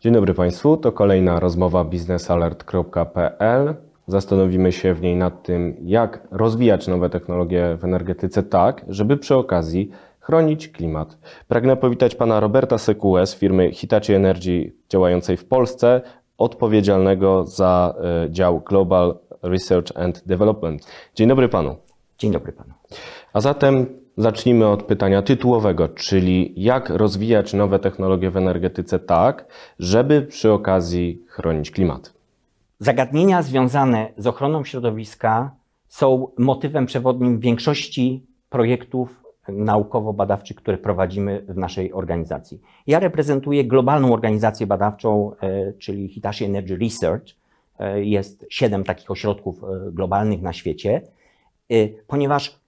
Dzień dobry Państwu, to kolejna rozmowa biznesalert.pl. Zastanowimy się w niej nad tym, jak rozwijać nowe technologie w energetyce tak, żeby przy okazji chronić klimat. Pragnę powitać pana Roberta Sekułę z firmy Hitachi Energy działającej w Polsce, odpowiedzialnego za e, dział Global Research and Development. Dzień dobry panu. Dzień dobry panu. A zatem zacznijmy od pytania tytułowego, czyli jak rozwijać nowe technologie w energetyce tak, żeby przy okazji chronić klimat. Zagadnienia związane z ochroną środowiska są motywem przewodnim większości projektów naukowo-badawczych, które prowadzimy w naszej organizacji. Ja reprezentuję globalną organizację badawczą, e, czyli Hitachi Energy Research. E, jest siedem takich ośrodków e, globalnych na świecie, ponieważ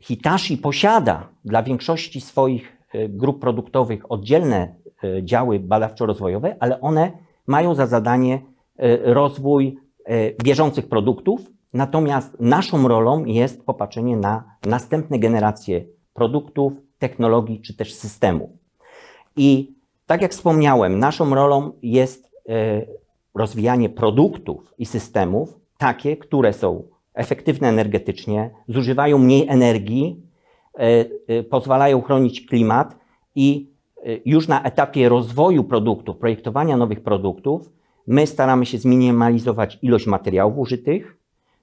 Hitachi posiada dla większości swoich grup produktowych oddzielne działy badawczo-rozwojowe, ale one mają za zadanie rozwój bieżących produktów, Natomiast naszą rolą jest popatrzenie na następne generacje produktów, technologii czy też systemów. I tak jak wspomniałem, naszą rolą jest rozwijanie produktów i systemów takie, które są efektywne energetycznie, zużywają mniej energii, e, e, pozwalają chronić klimat i już na etapie rozwoju produktów, projektowania nowych produktów, my staramy się zminimalizować ilość materiałów użytych,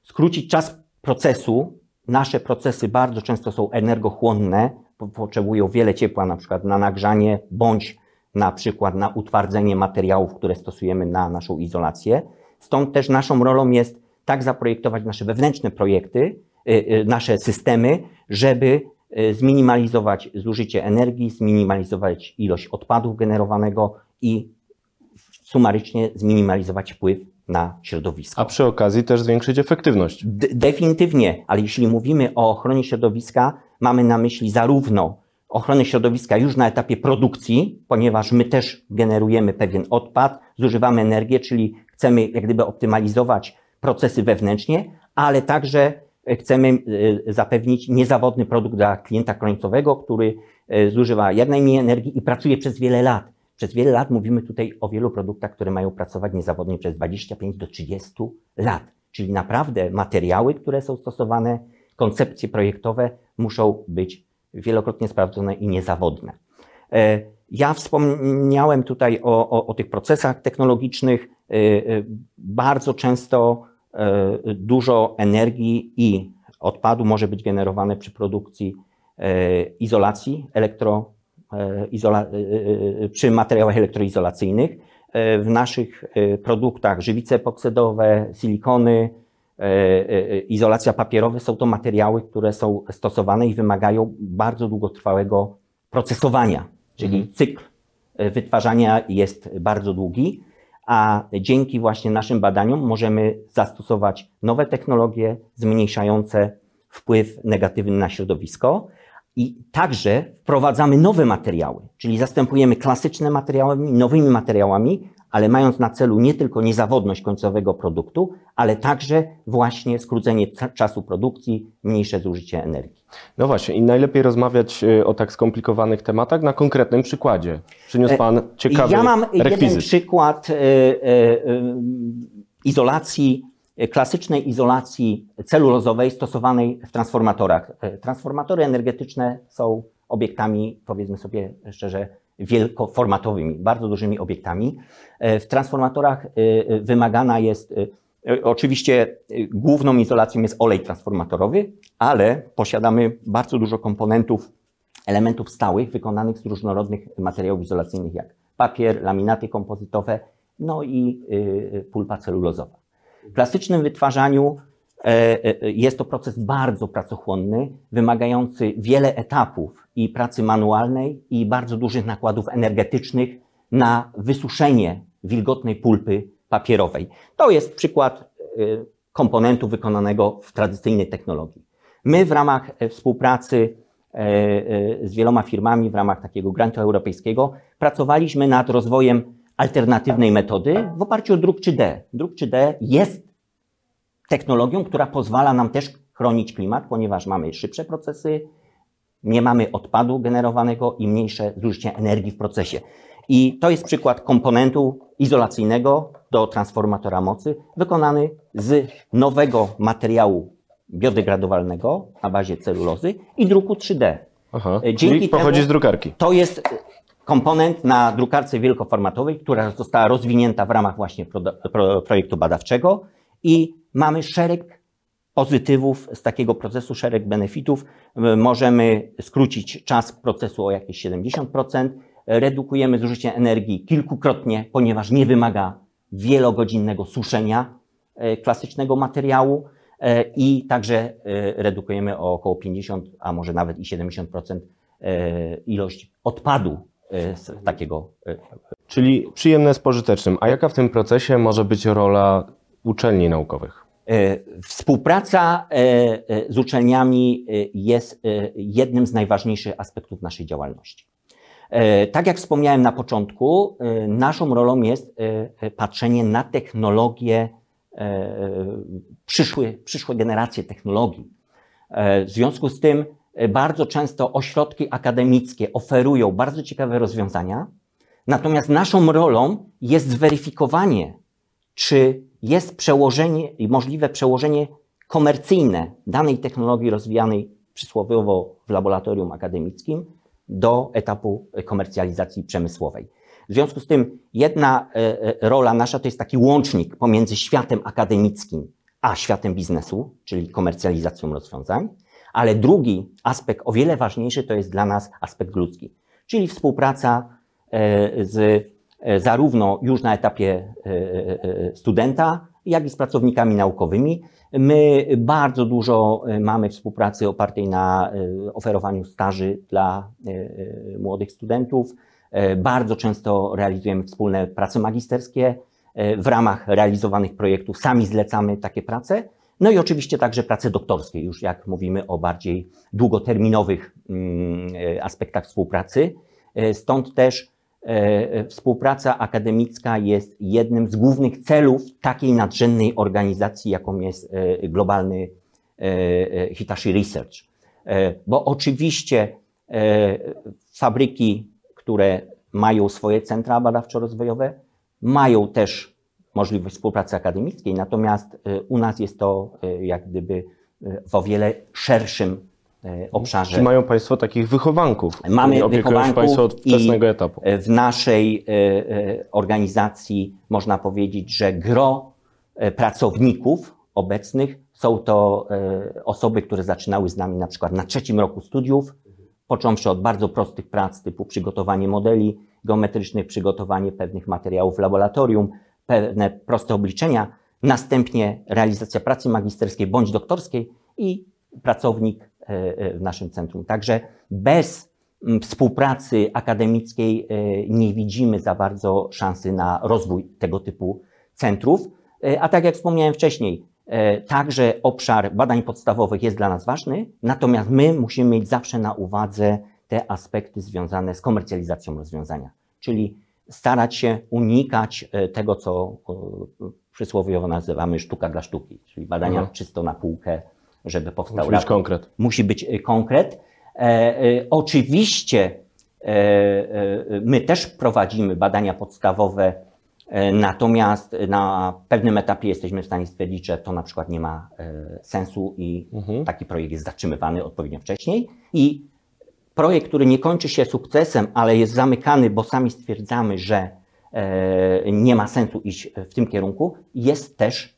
skrócić czas procesu. Nasze procesy bardzo często są energochłonne, potrzebują wiele ciepła, na przykład na nagrzanie, bądź na przykład na utwardzenie materiałów, które stosujemy na naszą izolację. Stąd też naszą rolą jest tak zaprojektować nasze wewnętrzne projekty, y, y, nasze systemy, żeby y, zminimalizować zużycie energii, zminimalizować ilość odpadów generowanego i sumarycznie zminimalizować wpływ na środowisko. A przy okazji też zwiększyć efektywność. Definitywnie, ale jeśli mówimy o ochronie środowiska, mamy na myśli zarówno ochronę środowiska już na etapie produkcji, ponieważ my też generujemy pewien odpad, zużywamy energię, czyli chcemy jak gdyby optymalizować procesy wewnętrznie, ale także chcemy e, zapewnić niezawodny produkt dla klienta końcowego, który e, zużywa jak najmniej energii i pracuje przez wiele lat. Przez wiele lat mówimy tutaj o wielu produktach, które mają pracować niezawodnie przez 25 do 30 lat. Czyli naprawdę materiały, które są stosowane, koncepcje projektowe muszą być wielokrotnie sprawdzone i niezawodne. Ja wspomniałem tutaj o, o, o tych procesach technologicznych. E, e, bardzo często dużo energii i odpadu może być generowane przy produkcji izolacji elektro izola, przy materiałach elektroizolacyjnych. W naszych produktach żywice epoksydowe, silikony, izolacja papierowa są to materiały, które są stosowane i wymagają bardzo długotrwałego procesowania, czyli cykl wytwarzania jest bardzo długi, a dzięki właśnie naszym badaniom możemy zastosować nowe technologie zmniejszające wpływ negatywny na środowisko. I także wprowadzamy nowe materiały, czyli zastępujemy klasyczne materiałami nowymi materiałami, ale mając na celu nie tylko niezawodność końcowego produktu, ale także właśnie skrócenie czasu produkcji, mniejsze zużycie energii. No właśnie, i najlepiej rozmawiać y, o tak skomplikowanych tematach na konkretnym przykładzie. Przyniósł e, Pan ciekawy Ja mam rekwizyt. jeden przykład y, y, izolacji klasycznej izolacji celulozowej stosowanej w transformatorach. Transformatory energetyczne są obiektami, powiedzmy sobie szczerze, wielkoformatowymi, bardzo dużymi obiektami. E, w transformatorach e, wymagana jest, oczywiście główną izolacją jest olej transformatorowy, ale posiadamy bardzo dużo komponentów, elementów stałych wykonanych z różnorodnych materiałów izolacyjnych, jak papier, laminaty kompozytowe, no i pulpa celulozowa. W klasycznym wytwarzaniu e, e, jest to proces bardzo pracochłonny, wymagający wiele etapów i pracy manualnej i bardzo dużych nakładów energetycznych na wysuszenie wilgotnej pulpy papierowej. To jest przykład e, komponentu wykonanego w tradycyjnej technologii. My w ramach współpracy z wieloma firmami, w ramach takiego grantu europejskiego, pracowaliśmy nad rozwojem alternatywnej metody w oparciu o druk 3D. Druk 3D jest technologią, która pozwala nam też chronić klimat, ponieważ mamy szybsze procesy, nie mamy odpadu generowanego i mniejsze zużycie energii w procesie. I to jest przykład komponentu izolacyjnego do transformatora mocy, wykonany z nowego materiału biodegradowalnego na bazie celulozy i druku 3D. Aha, Dzięki czyli pochodzi temu- z drukarki. To jest komponent na drukarce wielkoformatowej, która została rozwinięta w ramach właśnie pro, pro, projektu badawczego i mamy szereg pozytywów z takiego procesu, szereg benefitów. Możemy skrócić czas procesu o jakieś 70%, redukujemy zużycie energii kilkukrotnie, ponieważ nie wymaga wielogodzinnego suszenia e, klasycznego materiału e, i także e, redukujemy o około 50, a może nawet i 70% e, ilość odpadu z takiego Czyli przyjemne z pożytecznym. A jaka w tym procesie może być rola uczelni naukowych? E, Współpraca e, e, z uczelniami jest jednym z najważniejszych aspektów naszej działalności. Tak jak wspomniałem na początku, naszą rolą jest patrzenie na technologie, e, przyszłe, generacje technologii. W związku z tym bardzo często ośrodki akademickie oferują bardzo ciekawe rozwiązania, natomiast naszą rolą jest zweryfikowanie, czy jest przełożenie i możliwe przełożenie komercyjne danej technologii rozwijanej przysłowiowo w laboratorium akademickim do etapu komercjalizacji przemysłowej. W związku z tym jedna e, e, rola nasza to jest taki łącznik pomiędzy światem akademickim a światem biznesu, czyli komercjalizacją rozwiązań, ale drugi aspekt, o wiele ważniejszy, to jest dla nas aspekt ludzki, czyli współpraca e, z zarówno już na etapie e, e, e, studenta, jak i z pracownikami naukowymi. My bardzo dużo e, mamy współpracy opartej na e, oferowaniu staży dla e, e, młodych studentów. E, Bardzo często realizujemy wspólne prace magisterskie. E, W ramach realizowanych projektów sami zlecamy takie prace. No i oczywiście także prace doktorskie, już jak mówimy o bardziej długoterminowych mm, e, aspektach współpracy. E, Stąd też e, współpraca akademicka jest jednym z głównych celów takiej nadrzędnej organizacji, jaką jest e, globalny e, e, Hitachi Research. E, Bo oczywiście e, fabryki, które mają swoje centra badawczo-rozwojowe, mają też możliwość współpracy akademickiej, natomiast e, u nas jest to e, jak gdyby e, w o wiele szerszym e, obszarze. Czy mają Państwo takich wychowanków? Mamy wychowanków Państwo od wczesnego etapu. E, W naszej e, e, organizacji można powiedzieć, że gro e, pracowników obecnych są to e, osoby, które zaczynały z nami na przykład na trzecim roku studiów, począwszy od bardzo prostych prac typu przygotowanie modeli geometrycznych, przygotowanie pewnych materiałów w laboratorium, pewne proste obliczenia, następnie realizacja pracy magisterskiej bądź doktorskiej i pracownik e, e, w naszym centrum. Także bez mm, współpracy akademickiej e, nie widzimy za bardzo szansy na rozwój tego typu centrów. E, A tak jak wspomniałem wcześniej, e, także obszar badań podstawowych jest dla nas ważny, natomiast my musimy mieć zawsze na uwadze te aspekty związane z komercjalizacją rozwiązania, czyli starać się unikać e, tego, co e, przysłowiowo nazywamy sztuka dla sztuki, czyli badania Mhm. czysto na półkę, żeby powstał Musi być raport konkret. musi być e, konkret. E, e, oczywiście e, e, my też prowadzimy badania podstawowe, e, natomiast na pewnym etapie jesteśmy w stanie stwierdzić, że to na przykład nie ma e, sensu i Mhm. taki projekt jest zatrzymywany odpowiednio wcześniej. I projekt, który nie kończy się sukcesem, ale jest zamykany, bo sami stwierdzamy, że nie ma sensu iść w tym kierunku, jest też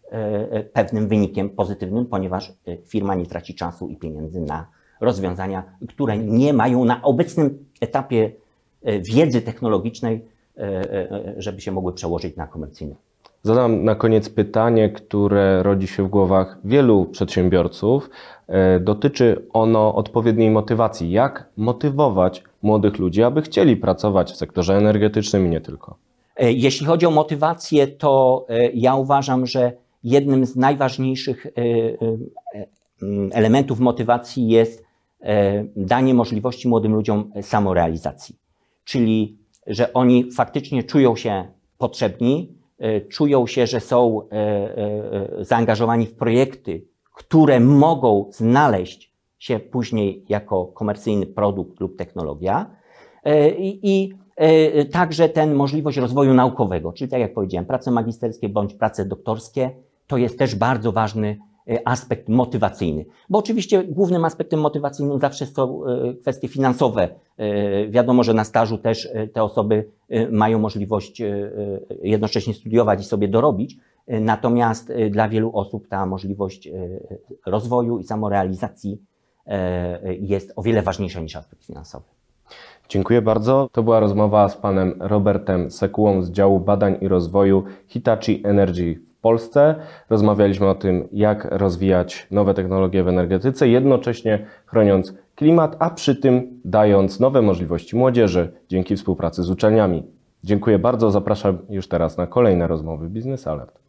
pewnym wynikiem pozytywnym, ponieważ e, firma nie traci czasu i pieniędzy na rozwiązania, które nie mają na obecnym etapie e, wiedzy technologicznej, e, e, e, żeby się mogły przełożyć na komercyjne. Zadam na koniec pytanie, które rodzi się w głowach wielu przedsiębiorców. E, Dotyczy ono odpowiedniej motywacji. Jak motywować młodych ludzi, aby chcieli pracować w sektorze energetycznym i nie tylko? E, Jeśli chodzi o motywację, to e, ja uważam, że jednym z najważniejszych e, e, m, elementów motywacji jest e, danie możliwości młodym ludziom samorealizacji. Czyli, że oni faktycznie czują się potrzebni, e, czują się, że są e, e, e, zaangażowani w projekty, które mogą znaleźć się później jako komercyjny produkt lub technologia. E, I, i e, także ten możliwość rozwoju naukowego, czyli tak jak powiedziałem, prace magisterskie bądź prace doktorskie, to jest też bardzo ważny e, aspekt motywacyjny. Bo oczywiście głównym aspektem motywacyjnym zawsze są e, kwestie finansowe. E, Wiadomo, że na stażu też te osoby mają możliwość jednocześnie studiować i sobie dorobić. Natomiast dla wielu osób ta możliwość rozwoju i samorealizacji jest o wiele ważniejsza niż aspekt finansowy. Dziękuję bardzo. To była rozmowa z panem Robertem Sekułą z działu badań i rozwoju Hitachi Energy Polsce. Rozmawialiśmy o tym, jak rozwijać nowe technologie w energetyce, jednocześnie chroniąc klimat, a przy tym dając nowe możliwości młodzieży dzięki współpracy z uczelniami. Dziękuję bardzo. Zapraszam już teraz na kolejne rozmowy Biznes Alert.